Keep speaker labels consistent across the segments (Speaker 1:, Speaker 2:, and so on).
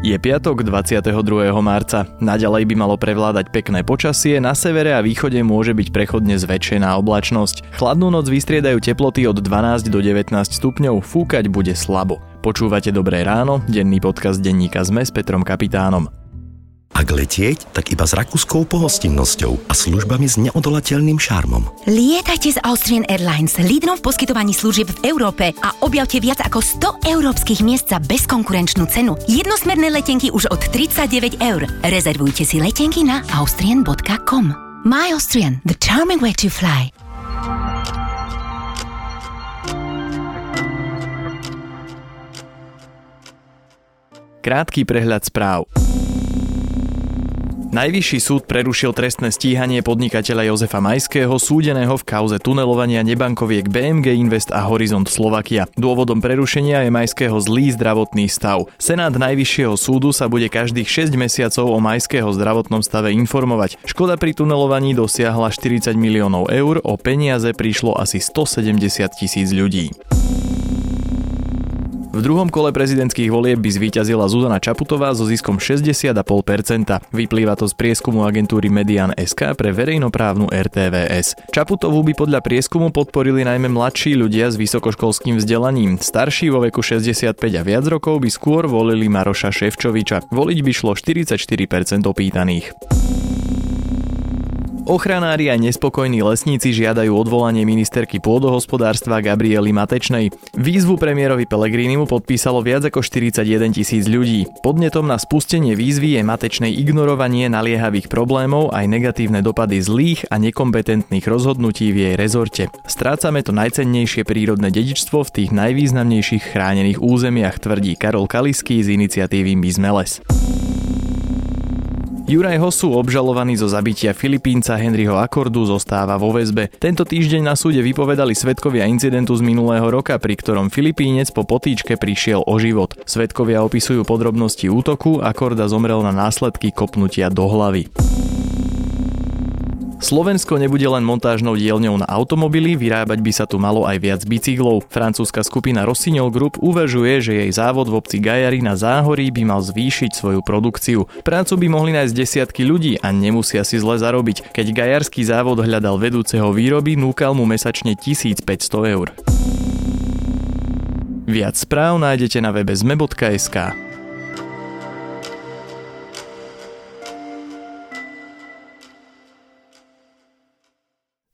Speaker 1: Je piatok 22. marca. Naďalej by malo prevládať pekné počasie, na severe a východe môže byť prechodne zväčšená oblačnosť. Chladnú noc vystriedajú teploty od 12 do 19 stupňov, fúkať bude slabo. Počúvate Dobré ráno, denný podcast denníka ZME s Petrom Kapitánom.
Speaker 2: Ak letieť, tak iba s rakúskou pohostinnosťou a službami s neodolateľným šarmom.
Speaker 3: Lietajte z Austrian Airlines, lídrom v poskytovaní služieb v Európe a objavte viac ako 100 európskych miest za bezkonkurenčnú cenu. Jednosmerné letenky už od 39 eur. Rezervujte si letenky na austrian.com. My Austrian, the charming way to fly.
Speaker 1: Krátky prehľad správ. Najvyšší súd prerušil trestné stíhanie podnikateľa Jozefa Majského, súdeného v kauze tunelovania nebankoviek BMG Invest a Horizont Slovakia. Dôvodom prerušenia je Majského zlý zdravotný stav. Senát Najvyššieho súdu sa bude každých 6 mesiacov o Majského zdravotnom stave informovať. Škoda pri tunelovaní dosiahla 40 miliónov eur, o peniaze prišlo asi 170 tisíc ľudí. V druhom kole prezidentských volieb by zvíťazila Zuzana Čaputová so ziskom 60,5%. Vyplýva to z prieskumu agentúry Median SK pre verejnoprávnu RTVS. Čaputovú by podľa prieskumu podporili najmä mladší ľudia s vysokoškolským vzdelaním. Starší vo veku 65 a viac rokov by skôr volili Maroša Ševčoviča. Voliť by šlo 44% opýtaných. Ochranári a nespokojní lesníci žiadajú odvolanie ministerky pôdohospodárstva Gabriely Matečnej. Výzvu premiérovi Pelegrínimu podpísalo viac ako 41 tisíc ľudí. Podnetom na spustenie výzvy je Matečnej ignorovanie naliehavých problémov aj negatívne dopady zlých a nekompetentných rozhodnutí v jej rezorte. Strácame to najcennejšie prírodné dedičstvo v tých najvýznamnejších chránených územiach, tvrdí Karol Kalisky z iniciatívy My sme. Juraj Hosu, obžalovaný zo zabitia Filipínca Henryho Akordu, zostáva vo väzbe. Tento týždeň na súde vypovedali svetkovia incidentu z minulého roka, pri ktorom Filipínec po potýčke prišiel o život. Svetkovia opisujú podrobnosti útoku, Akorda zomrel na následky kopnutia do hlavy. Slovensko nebude len montážnou dielňou na automobily, vyrábať by sa tu malo aj viac bicyklov. Francúzska skupina Rossignol Group uvažuje, že jej závod v obci Gajary na Záhorí by mal zvýšiť svoju produkciu. Prácu by mohli nájsť desiatky ľudí a nemusia si zle zarobiť. Keď Gajarský závod hľadal vedúceho výroby, núkal mu mesačne 1500 eur. Viac správ nájdete na webe zme.sk.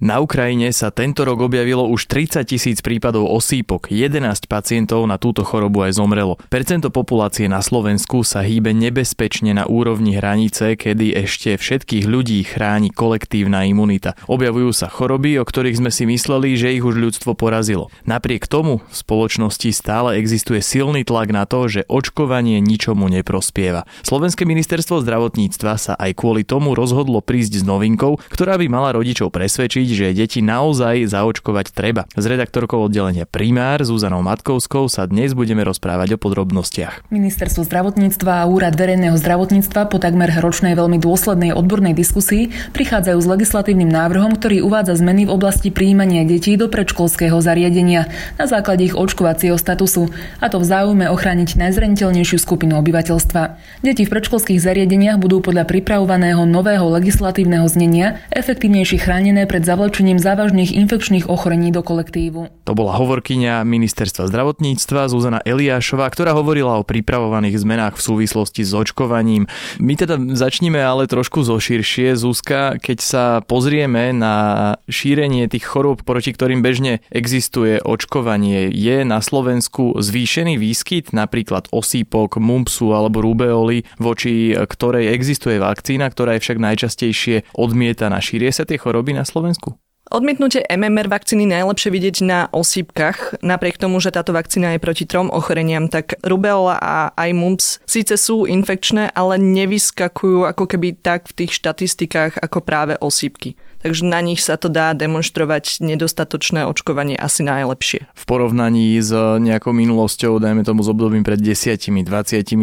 Speaker 1: Na Ukrajine sa tento rok objavilo už 30 tisíc prípadov osýpok, 11 pacientov na túto chorobu aj zomrelo. Percento populácie na Slovensku sa hýbe nebezpečne na úrovni hranice, kedy ešte všetkých ľudí chráni kolektívna imunita. Objavujú sa choroby, o ktorých sme si mysleli, že ich už ľudstvo porazilo. Napriek tomu v spoločnosti stále existuje silný tlak na to, že očkovanie ničomu neprospieva. Slovenské ministerstvo zdravotníctva sa aj kvôli tomu rozhodlo prísť s novinkou, ktorá by mala rodičov presvedčiť, že deti naozaj zaočkovať treba. S redaktorkou oddelenia Primár Zuzanou Matkovskou sa dnes budeme rozprávať o podrobnostiach.
Speaker 4: Ministerstvo zdravotníctva a Úrad verejného zdravotníctva po takmer ročnej veľmi dôslednej odbornej diskusii prichádzajú s legislatívnym návrhom, ktorý uvádza zmeny v oblasti príjmania detí do predškolského zariadenia na základe ich očkovacieho statusu, a to v záujme ochrániť najzraniteľnejšiu skupinu obyvateľstva. Deti v predškolských zariadeniach budú podľa pripravovaného nového legislatívneho znenia efektívnejšie chránené pred zav- zavlečením závažných infekčných ochorení do kolektívu.
Speaker 1: To bola hovorkyňa ministerstva zdravotníctva Zuzana Eliášová, ktorá hovorila o pripravovaných zmenách v súvislosti s očkovaním. My teda začneme ale trošku zoširšie. Zuzka, keď sa pozrieme na šírenie tých chorób, proti ktorým bežne existuje očkovanie, je na Slovensku zvýšený výskyt napríklad osýpok, mumpsu alebo rubeoly, voči ktorej existuje vakcína, ktorá je však najčastejšie odmietaná. Šírie sa tie choroby na Slovensku?
Speaker 5: Odmietnutie MMR vakcíny najlepšie vidieť na osýpkach. Napriek tomu, že táto vakcína je proti trom ochoreniam, tak rubeola a aj mumps síce sú infekčné, ale nevyskakujú ako keby tak v tých štatistikách ako práve osýpky takže na nich sa to dá demonstrovať nedostatočné očkovanie asi najlepšie.
Speaker 1: V porovnaní s nejakou minulosťou, dajme tomu s obdobím pred 10-20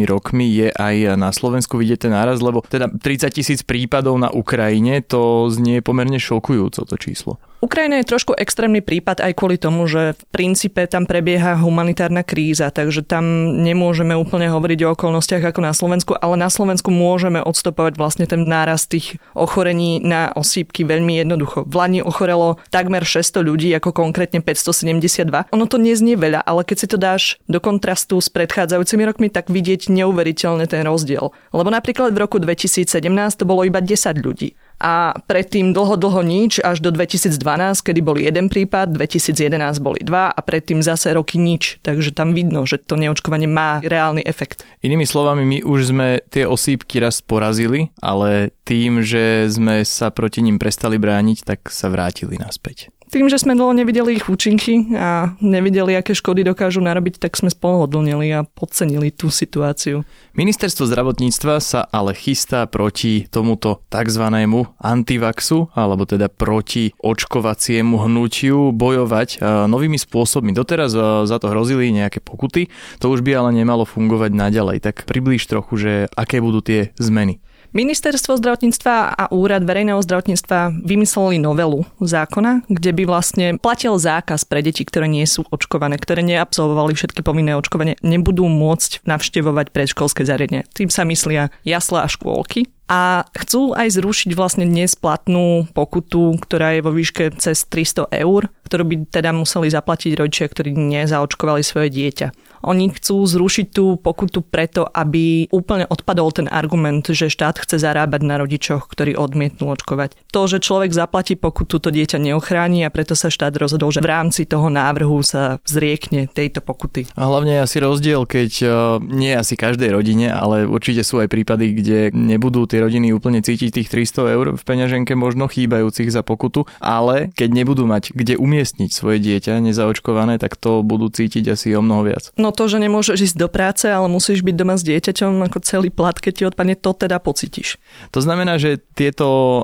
Speaker 1: rokmi, je aj na Slovensku vidieť ten náraz, lebo teda 30 tisíc prípadov na Ukrajine, to znie pomerne šokujúco to číslo.
Speaker 5: Ukrajina je trošku extrémny prípad aj kvôli tomu, že v princípe tam prebieha humanitárna kríza, takže tam nemôžeme úplne hovoriť o okolnostiach ako na Slovensku, ale na Slovensku môžeme odstopovať vlastne ten nárast tých ochorení na osýpky veľmi jednoducho. V Lani ochorelo takmer 600 ľudí, ako konkrétne 572. Ono to neznie veľa, ale keď si to dáš do kontrastu s predchádzajúcimi rokmi, tak vidieť neuveriteľne ten rozdiel. Lebo napríklad v roku 2017 to bolo iba 10 ľudí a predtým dlho, dlho nič až do 2012, kedy boli jeden prípad, 2011 boli dva a predtým zase roky nič. Takže tam vidno, že to neočkovanie má reálny efekt.
Speaker 1: Inými slovami, my už sme tie osýpky raz porazili, ale tým, že sme sa proti ním prestali brániť, tak sa vrátili naspäť.
Speaker 5: Tým, že sme dlho nevideli ich účinky a nevideli, aké škody dokážu narobiť, tak sme spohodlnili a podcenili tú situáciu.
Speaker 1: Ministerstvo zdravotníctva sa ale chystá proti tomuto tzv. antivaxu, alebo teda proti očkovaciemu hnutiu bojovať e, novými spôsobmi. Doteraz e, za to hrozili nejaké pokuty, to už by ale nemalo fungovať naďalej. Tak približ trochu, že aké budú tie zmeny.
Speaker 5: Ministerstvo zdravotníctva a Úrad verejného zdravotníctva vymysleli novelu zákona, kde by vlastne platil zákaz pre deti, ktoré nie sú očkované, ktoré neabsolvovali všetky povinné očkovanie, nebudú môcť navštevovať predškolské zariadenie. Tým sa myslia jasla a škôlky, a chcú aj zrušiť vlastne dnes platnú pokutu, ktorá je vo výške cez 300 eur, ktorú by teda museli zaplatiť rodičia, ktorí nezaočkovali svoje dieťa. Oni chcú zrušiť tú pokutu preto, aby úplne odpadol ten argument, že štát chce zarábať na rodičoch, ktorí odmietnú očkovať. To, že človek zaplatí pokutu, to dieťa neochráni a preto sa štát rozhodol, že v rámci toho návrhu sa zriekne tejto pokuty.
Speaker 1: A hlavne je asi rozdiel, keď e, nie asi každej rodine, ale určite sú aj prípady, kde nebudú tie rodiny úplne cítiť tých 300 eur v peňaženke možno chýbajúcich za pokutu, ale keď nebudú mať kde umiestniť svoje dieťa nezaočkované, tak to budú cítiť asi o mnoho viac.
Speaker 5: No to, že nemôžeš ísť do práce, ale musíš byť doma s dieťaťom, ako celý plat, keď ti odpadne, to teda pocítiš.
Speaker 1: To znamená, že tieto uh,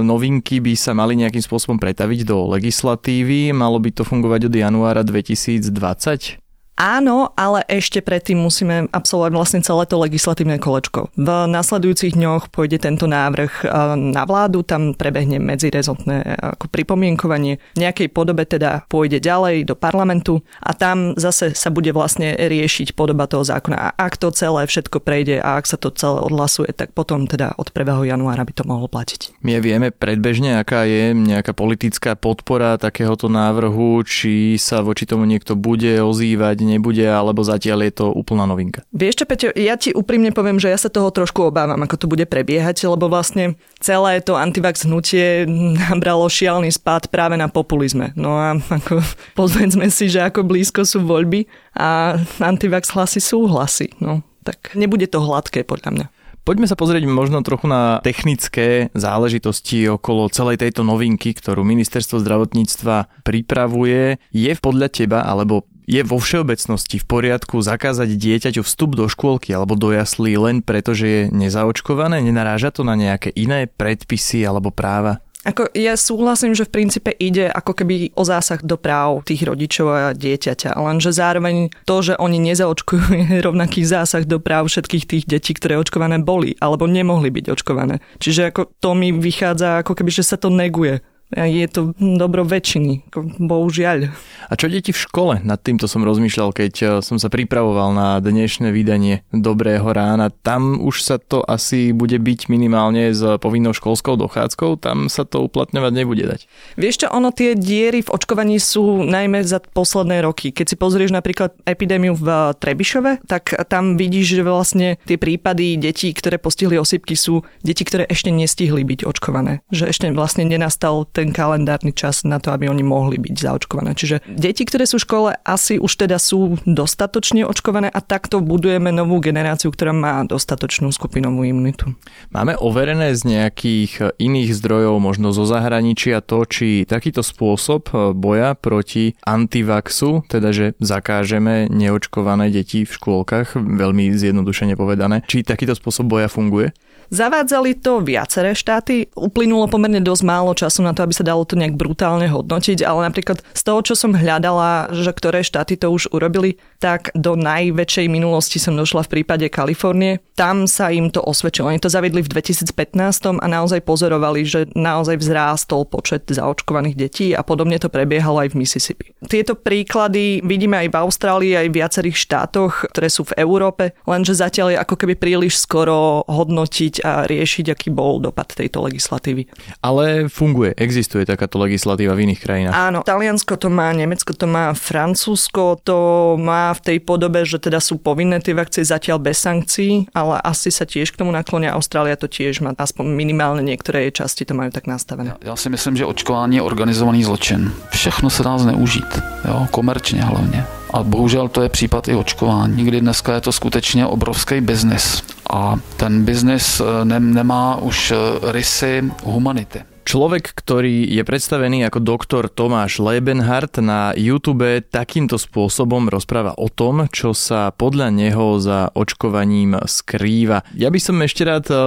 Speaker 1: novinky by sa mali nejakým spôsobom pretaviť do legislatívy, malo by to fungovať od januára 2020?
Speaker 5: Áno, ale ešte predtým musíme absolvovať vlastne celé to legislatívne kolečko. V nasledujúcich dňoch pôjde tento návrh e, na vládu, tam prebehne medzirezotné e, ako pripomienkovanie. V nejakej podobe teda pôjde ďalej do parlamentu a tam zase sa bude vlastne riešiť podoba toho zákona. A ak to celé všetko prejde a ak sa to celé odhlasuje, tak potom teda od 1. januára by to mohlo platiť.
Speaker 1: My vieme predbežne, aká je nejaká politická podpora takéhoto návrhu, či sa voči tomu niekto bude ozývať, nebude, alebo zatiaľ je to úplná novinka?
Speaker 5: Vieš čo, Peťo, ja ti úprimne poviem, že ja sa toho trošku obávam, ako to bude prebiehať, lebo vlastne celé to antivax hnutie nabralo šialný spád práve na populizme. No a ako, povedzme si, že ako blízko sú voľby a antivax hlasy sú hlasy. No, tak nebude to hladké podľa mňa.
Speaker 1: Poďme sa pozrieť možno trochu na technické záležitosti okolo celej tejto novinky, ktorú ministerstvo zdravotníctva pripravuje. Je podľa teba, alebo je vo všeobecnosti v poriadku zakázať dieťaťu vstup do škôlky alebo do jaslí len preto, že je nezaočkované? Nenaráža to na nejaké iné predpisy alebo práva?
Speaker 5: Ako ja súhlasím, že v princípe ide ako keby o zásah do práv tých rodičov a dieťaťa, lenže zároveň to, že oni nezaočkujú, je rovnaký zásah do práv všetkých tých detí, ktoré očkované boli alebo nemohli byť očkované. Čiže ako to mi vychádza ako keby, že sa to neguje je to dobro väčšiny, bohužiaľ.
Speaker 1: A čo deti v škole? Nad týmto som rozmýšľal, keď eh, som sa pripravoval na dnešné vydanie Dobrého rána. Tam už sa to asi bude byť minimálne s povinnou školskou dochádzkou, tam sa to uplatňovať nebude dať.
Speaker 5: Vieš čo, ono tie diery v očkovaní sú najmä za posledné roky. Keď si pozrieš napríklad epidémiu v Trebišove, tak tam vidíš, že vlastne tie prípady detí, ktoré postihli osypky, sú deti, ktoré ešte nestihli byť očkované. Že ešte vlastne nenastal ten kalendárny čas na to, aby oni mohli byť zaočkované. Čiže deti, ktoré sú v škole, asi už teda sú dostatočne očkované a takto budujeme novú generáciu, ktorá má dostatočnú skupinovú imunitu.
Speaker 1: Máme overené z nejakých iných zdrojov, možno zo zahraničia to, či takýto spôsob boja proti antivaxu, teda že zakážeme neočkované deti v škôlkach, veľmi zjednodušene povedané, či takýto spôsob boja funguje?
Speaker 5: Zavádzali to viaceré štáty. Uplynulo pomerne dosť málo času na to, aby sa dalo to nejak brutálne hodnotiť, ale napríklad z toho, čo som hľadala, že ktoré štáty to už urobili, tak do najväčšej minulosti som došla v prípade Kalifornie. Tam sa im to osvedčilo. Oni to zaviedli v 2015 a naozaj pozorovali, že naozaj vzrástol počet zaočkovaných detí a podobne to prebiehalo aj v Mississippi. Tieto príklady vidíme aj v Austrálii, aj v viacerých štátoch, ktoré sú v Európe, lenže zatiaľ je ako keby príliš skoro hodnotiť a riešiť, aký bol dopad tejto legislatívy.
Speaker 1: Ale funguje, existuje takáto legislatíva v iných krajinách.
Speaker 5: Áno, Taliansko to má, Nemecko to má, Francúzsko to má v tej podobe, že teda sú povinné tie vakcie zatiaľ bez sankcií, ale asi sa tiež k tomu naklonia. Austrália to tiež má, aspoň minimálne niektoré jej časti to majú tak nastavené.
Speaker 6: Já si myslím, že očkování je organizovaný zločin. Všechno se dá zneužít, jo, komerčně hlavně. A bohužel to je případ i očkování, kdy dneska je to skutečně obrovský biznis. A ten biznis eh, ne, nemá už eh, rysy humanity.
Speaker 1: Človek, ktorý je predstavený ako doktor Tomáš Lebenhardt na YouTube takýmto spôsobom rozpráva o tom, čo sa podľa neho za očkovaním skrýva. Ja by som ešte rád e,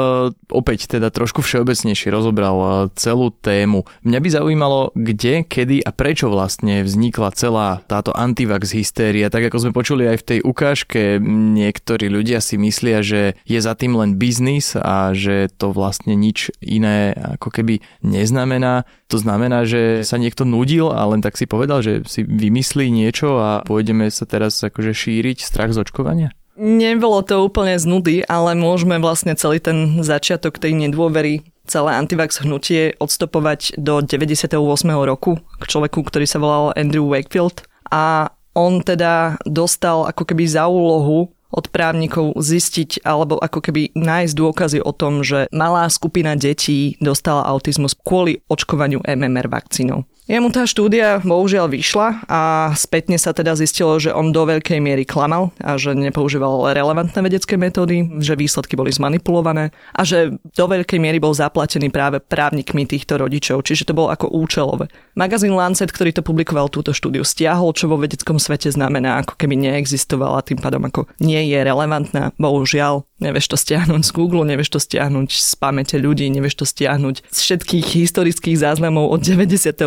Speaker 1: opäť teda trošku všeobecnejšie rozobral e, celú tému. Mňa by zaujímalo, kde, kedy a prečo vlastne vznikla celá táto antivax hystéria. Tak ako sme počuli aj v tej ukážke, niektorí ľudia si myslia, že je za tým len biznis a že to vlastne nič iné ako keby neznamená. To znamená, že sa niekto nudil a len tak si povedal, že si vymyslí niečo a pôjdeme sa teraz akože šíriť strach z očkovania?
Speaker 5: Nebolo to úplne z nudy, ale môžeme vlastne celý ten začiatok tej nedôvery celé antivax hnutie odstopovať do 98. roku k človeku, ktorý sa volal Andrew Wakefield a on teda dostal ako keby za úlohu od právnikov zistiť alebo ako keby nájsť dôkazy o tom, že malá skupina detí dostala autizmus kvôli očkovaniu MMR vakcínou. Jemu tá štúdia bohužiaľ vyšla a spätne sa teda zistilo, že on do veľkej miery klamal a že nepoužíval relevantné vedecké metódy, že výsledky boli zmanipulované a že do veľkej miery bol zaplatený práve právnikmi týchto rodičov, čiže to bolo ako účelové. Magazín Lancet, ktorý to publikoval túto štúdiu, stiahol, čo vo vedeckom svete znamená, ako keby neexistovala, tým pádom ako nie je relevantná. Bohužiaľ, nevieš to stiahnuť z Google, nevieš to stiahnuť z pamäte ľudí, nevieš to stiahnuť z všetkých historických záznamov od 98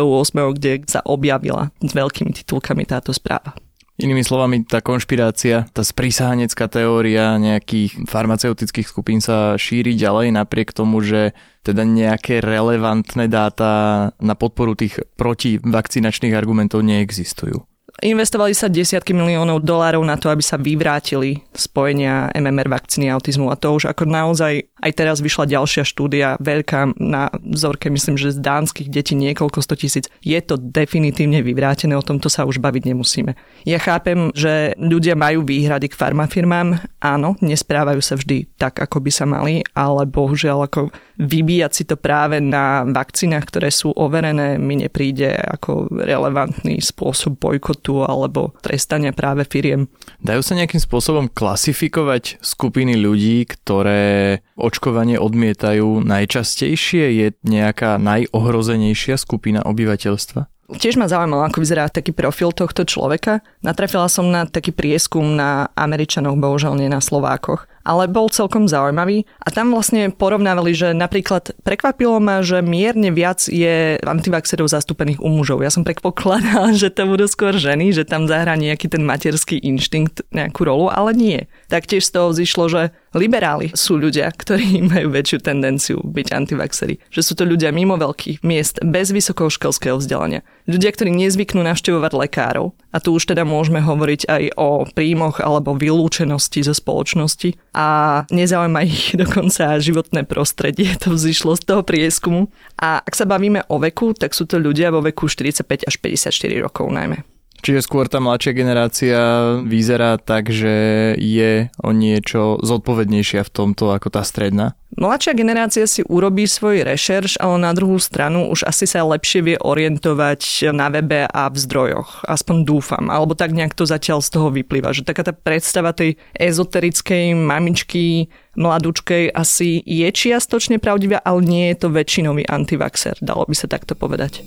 Speaker 5: kde sa objavila s veľkými titulkami táto správa.
Speaker 1: Inými slovami, tá konšpirácia, tá sprísahanecká teória nejakých farmaceutických skupín sa šíri ďalej napriek tomu, že teda nejaké relevantné dáta na podporu tých protivakcinačných argumentov neexistujú.
Speaker 5: Investovali sa desiatky miliónov dolárov na to, aby sa vyvrátili spojenia MMR vakcíny autizmu a to už ako naozaj aj teraz vyšla ďalšia štúdia, veľká na vzorke, myslím, že z dánskych detí niekoľko sto tisíc. Je to definitívne vyvrátené, o tomto sa už baviť nemusíme. Ja chápem, že ľudia majú výhrady k farmafirmám, áno, nesprávajú sa vždy tak, ako by sa mali, ale bohužiaľ ako vybíjať si to práve na vakcínach, ktoré sú overené, mi nepríde ako relevantný spôsob bojkotu alebo trestania práve firiem.
Speaker 1: Dajú sa nejakým spôsobom klasifikovať skupiny ľudí, ktoré očkovanie odmietajú najčastejšie? Je nejaká najohrozenejšia skupina obyvateľstva?
Speaker 5: Tiež ma zaujímalo, ako vyzerá taký profil tohto človeka. Natrafila som na taký prieskum na Američanoch, bohužiaľ nie na Slovákoch ale bol celkom zaujímavý. A tam vlastne porovnávali, že napríklad prekvapilo ma, že mierne viac je antivaxerov zastúpených u mužov. Ja som predpokladala, že to budú skôr ženy, že tam zahrá nejaký ten materský inštinkt nejakú rolu, ale nie. Taktiež z toho zišlo, že liberáli sú ľudia, ktorí majú väčšiu tendenciu byť antivaxery. Že sú to ľudia mimo veľkých miest, bez vysokoškolského vzdelania. Ľudia, ktorí nezvyknú navštevovať lekárov. A tu už teda môžeme hovoriť aj o príjmoch alebo vylúčenosti zo spoločnosti a nezaujíma ich dokonca životné prostredie, to vzýšlo z toho prieskumu. A ak sa bavíme o veku, tak sú to ľudia vo veku 45 až 54 rokov najmä.
Speaker 1: Čiže skôr tá mladšia generácia vyzerá tak, že je o niečo zodpovednejšia v tomto ako tá stredná?
Speaker 5: Mladšia generácia si urobí svoj rešerš, ale na druhú stranu už asi sa lepšie vie orientovať na webe a v zdrojoch. Aspoň dúfam. Alebo tak nejak to zatiaľ z toho vyplýva. Že taká tá predstava tej ezoterickej mamičky, mladúčkej asi je čiastočne pravdivá, ale nie je to väčšinový antivaxer, dalo by sa takto povedať.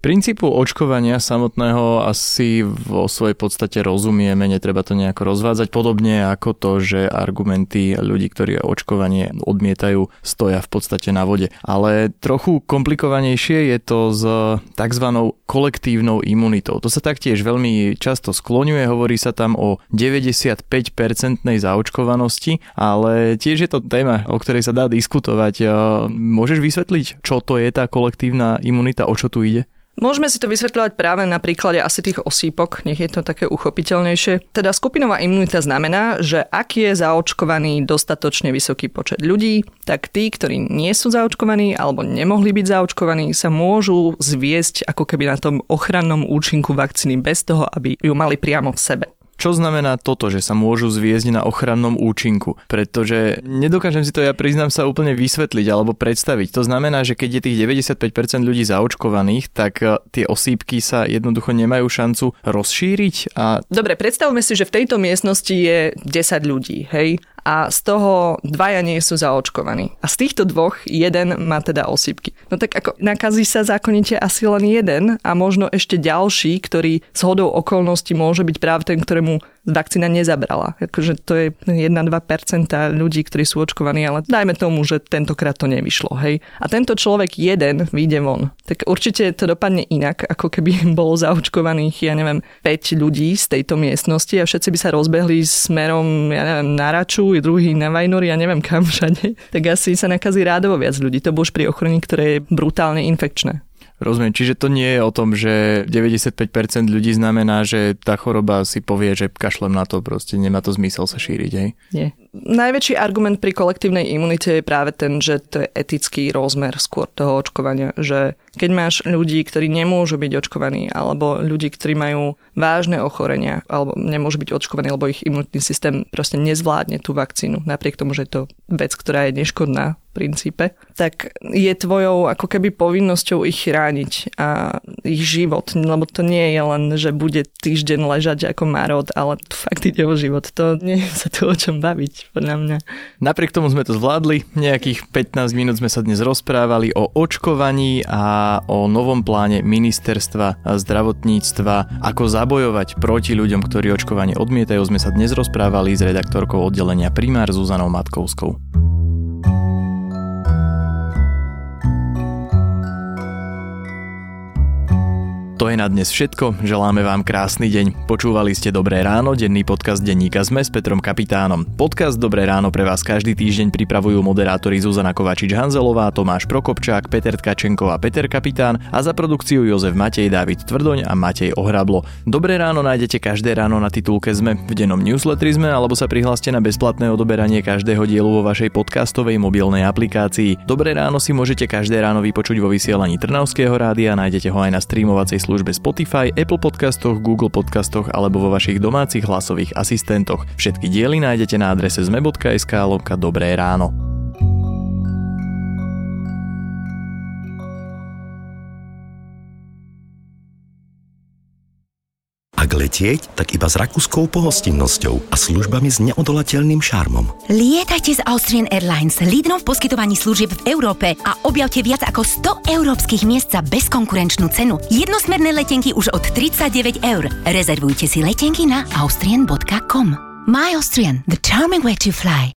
Speaker 1: Princípu očkovania samotného asi vo svojej podstate rozumieme, netreba to nejako rozvádzať, podobne ako to, že argumenty ľudí, ktorí očkovanie odmietajú, stoja v podstate na vode. Ale trochu komplikovanejšie je to s tzv. kolektívnou imunitou. To sa taktiež veľmi často skloňuje, hovorí sa tam o 95-percentnej zaočkovanosti, ale tiež je to téma, o ktorej sa dá diskutovať. Môžeš vysvetliť, čo to je tá kolektívna imunita, o čo tu ide?
Speaker 5: Môžeme si to vysvetľovať práve na príklade asi tých osýpok, nech je to také uchopiteľnejšie. Teda skupinová imunita znamená, že ak je zaočkovaný dostatočne vysoký počet ľudí, tak tí, ktorí nie sú zaočkovaní alebo nemohli byť zaočkovaní, sa môžu zviesť ako keby na tom ochrannom účinku vakcíny bez toho, aby ju mali priamo v sebe.
Speaker 1: Čo znamená toto, že sa môžu zviezť na ochrannom účinku? Pretože nedokážem si to ja priznám sa úplne vysvetliť alebo predstaviť. To znamená, že keď je tých 95% ľudí zaočkovaných, tak e, tie osýpky sa jednoducho nemajú šancu rozšíriť. A...
Speaker 5: Dobre, predstavme si, že v tejto miestnosti je 10 ľudí, hej? A z toho dvaja nie sú zaočkovaní. A z týchto dvoch jeden má teda osýpky. No tak ako nakazí sa zákonite asi len jeden a možno ešte ďalší, ktorý s hodou okolností môže byť práve ten, ktorému vakcína nezabrala. Akože to je 1-2% ľudí, ktorí sú očkovaní, ale dajme tomu, že tentokrát to nevyšlo. Hej. A tento človek jeden vyjde von. Tak určite to dopadne inak, ako keby bolo zaočkovaných, ja neviem, 5 ľudí z tejto miestnosti a všetci by sa rozbehli smerom, ja neviem, na Raču, druhý na Vajnory a neviem kam všade. Tak asi sa nakazí rádovo viac ľudí. To už pri ochorení, ktoré je brutálne infekčné.
Speaker 1: Rozumiem, čiže to nie je o tom, že 95% ľudí znamená, že tá choroba si povie, že kašlem na to, proste nemá to zmysel sa šíriť, hej?
Speaker 5: Nie. Najväčší argument pri kolektívnej imunite je práve ten, že to je etický rozmer skôr toho očkovania, že keď máš ľudí, ktorí nemôžu byť očkovaní, alebo ľudí, ktorí majú vážne ochorenia, alebo nemôžu byť očkovaní, lebo ich imunitný systém proste nezvládne tú vakcínu, napriek tomu, že je to vec, ktorá je neškodná princípe, tak je tvojou ako keby povinnosťou ich chrániť a ich život, lebo to nie je len, že bude týždeň ležať ako marod, ale to fakt ide o život. To nie je sa tu o čom baviť, podľa mňa.
Speaker 1: Napriek tomu sme to zvládli, nejakých 15 minút sme sa dnes rozprávali o očkovaní a o novom pláne ministerstva zdravotníctva, ako zabojovať proti ľuďom, ktorí očkovanie odmietajú. Sme sa dnes rozprávali s redaktorkou oddelenia Primár Zuzanou Matkovskou. To je na dnes všetko, želáme vám krásny deň. Počúvali ste Dobré ráno, denný podcast denníka ZME s Petrom Kapitánom. Podcast Dobré ráno pre vás každý týždeň pripravujú moderátori Zuzana Kovačič-Hanzelová, Tomáš Prokopčák, Peter Tkačenko a Peter Kapitán a za produkciu Jozef Matej, David Tvrdoň a Matej Ohrablo. Dobré ráno nájdete každé ráno na titulke ZME v dennom newsletteri ZME alebo sa prihláste na bezplatné odoberanie každého dielu vo vašej podcastovej mobilnej aplikácii. Dobré ráno si môžete každé ráno vypočuť vo vysielaní Trnavského rádia, nájdete ho aj na streamovacej službe Spotify, Apple Podcastoch, Google Podcastoch alebo vo vašich domácich hlasových asistentoch. Všetky diely nájdete na adrese zme.sk lomka Dobré ráno.
Speaker 2: Letieť, tak iba s rakúskou pohostinnosťou a službami s neodolateľným šarmom.
Speaker 3: Lietajte z Austrian Airlines, lídrom v poskytovaní služieb v Európe a objavte viac ako 100 európskych miest za bezkonkurenčnú cenu. Jednosmerné letenky už od 39 eur. Rezervujte si letenky na austrian.com. My Austrian, the charming way to fly.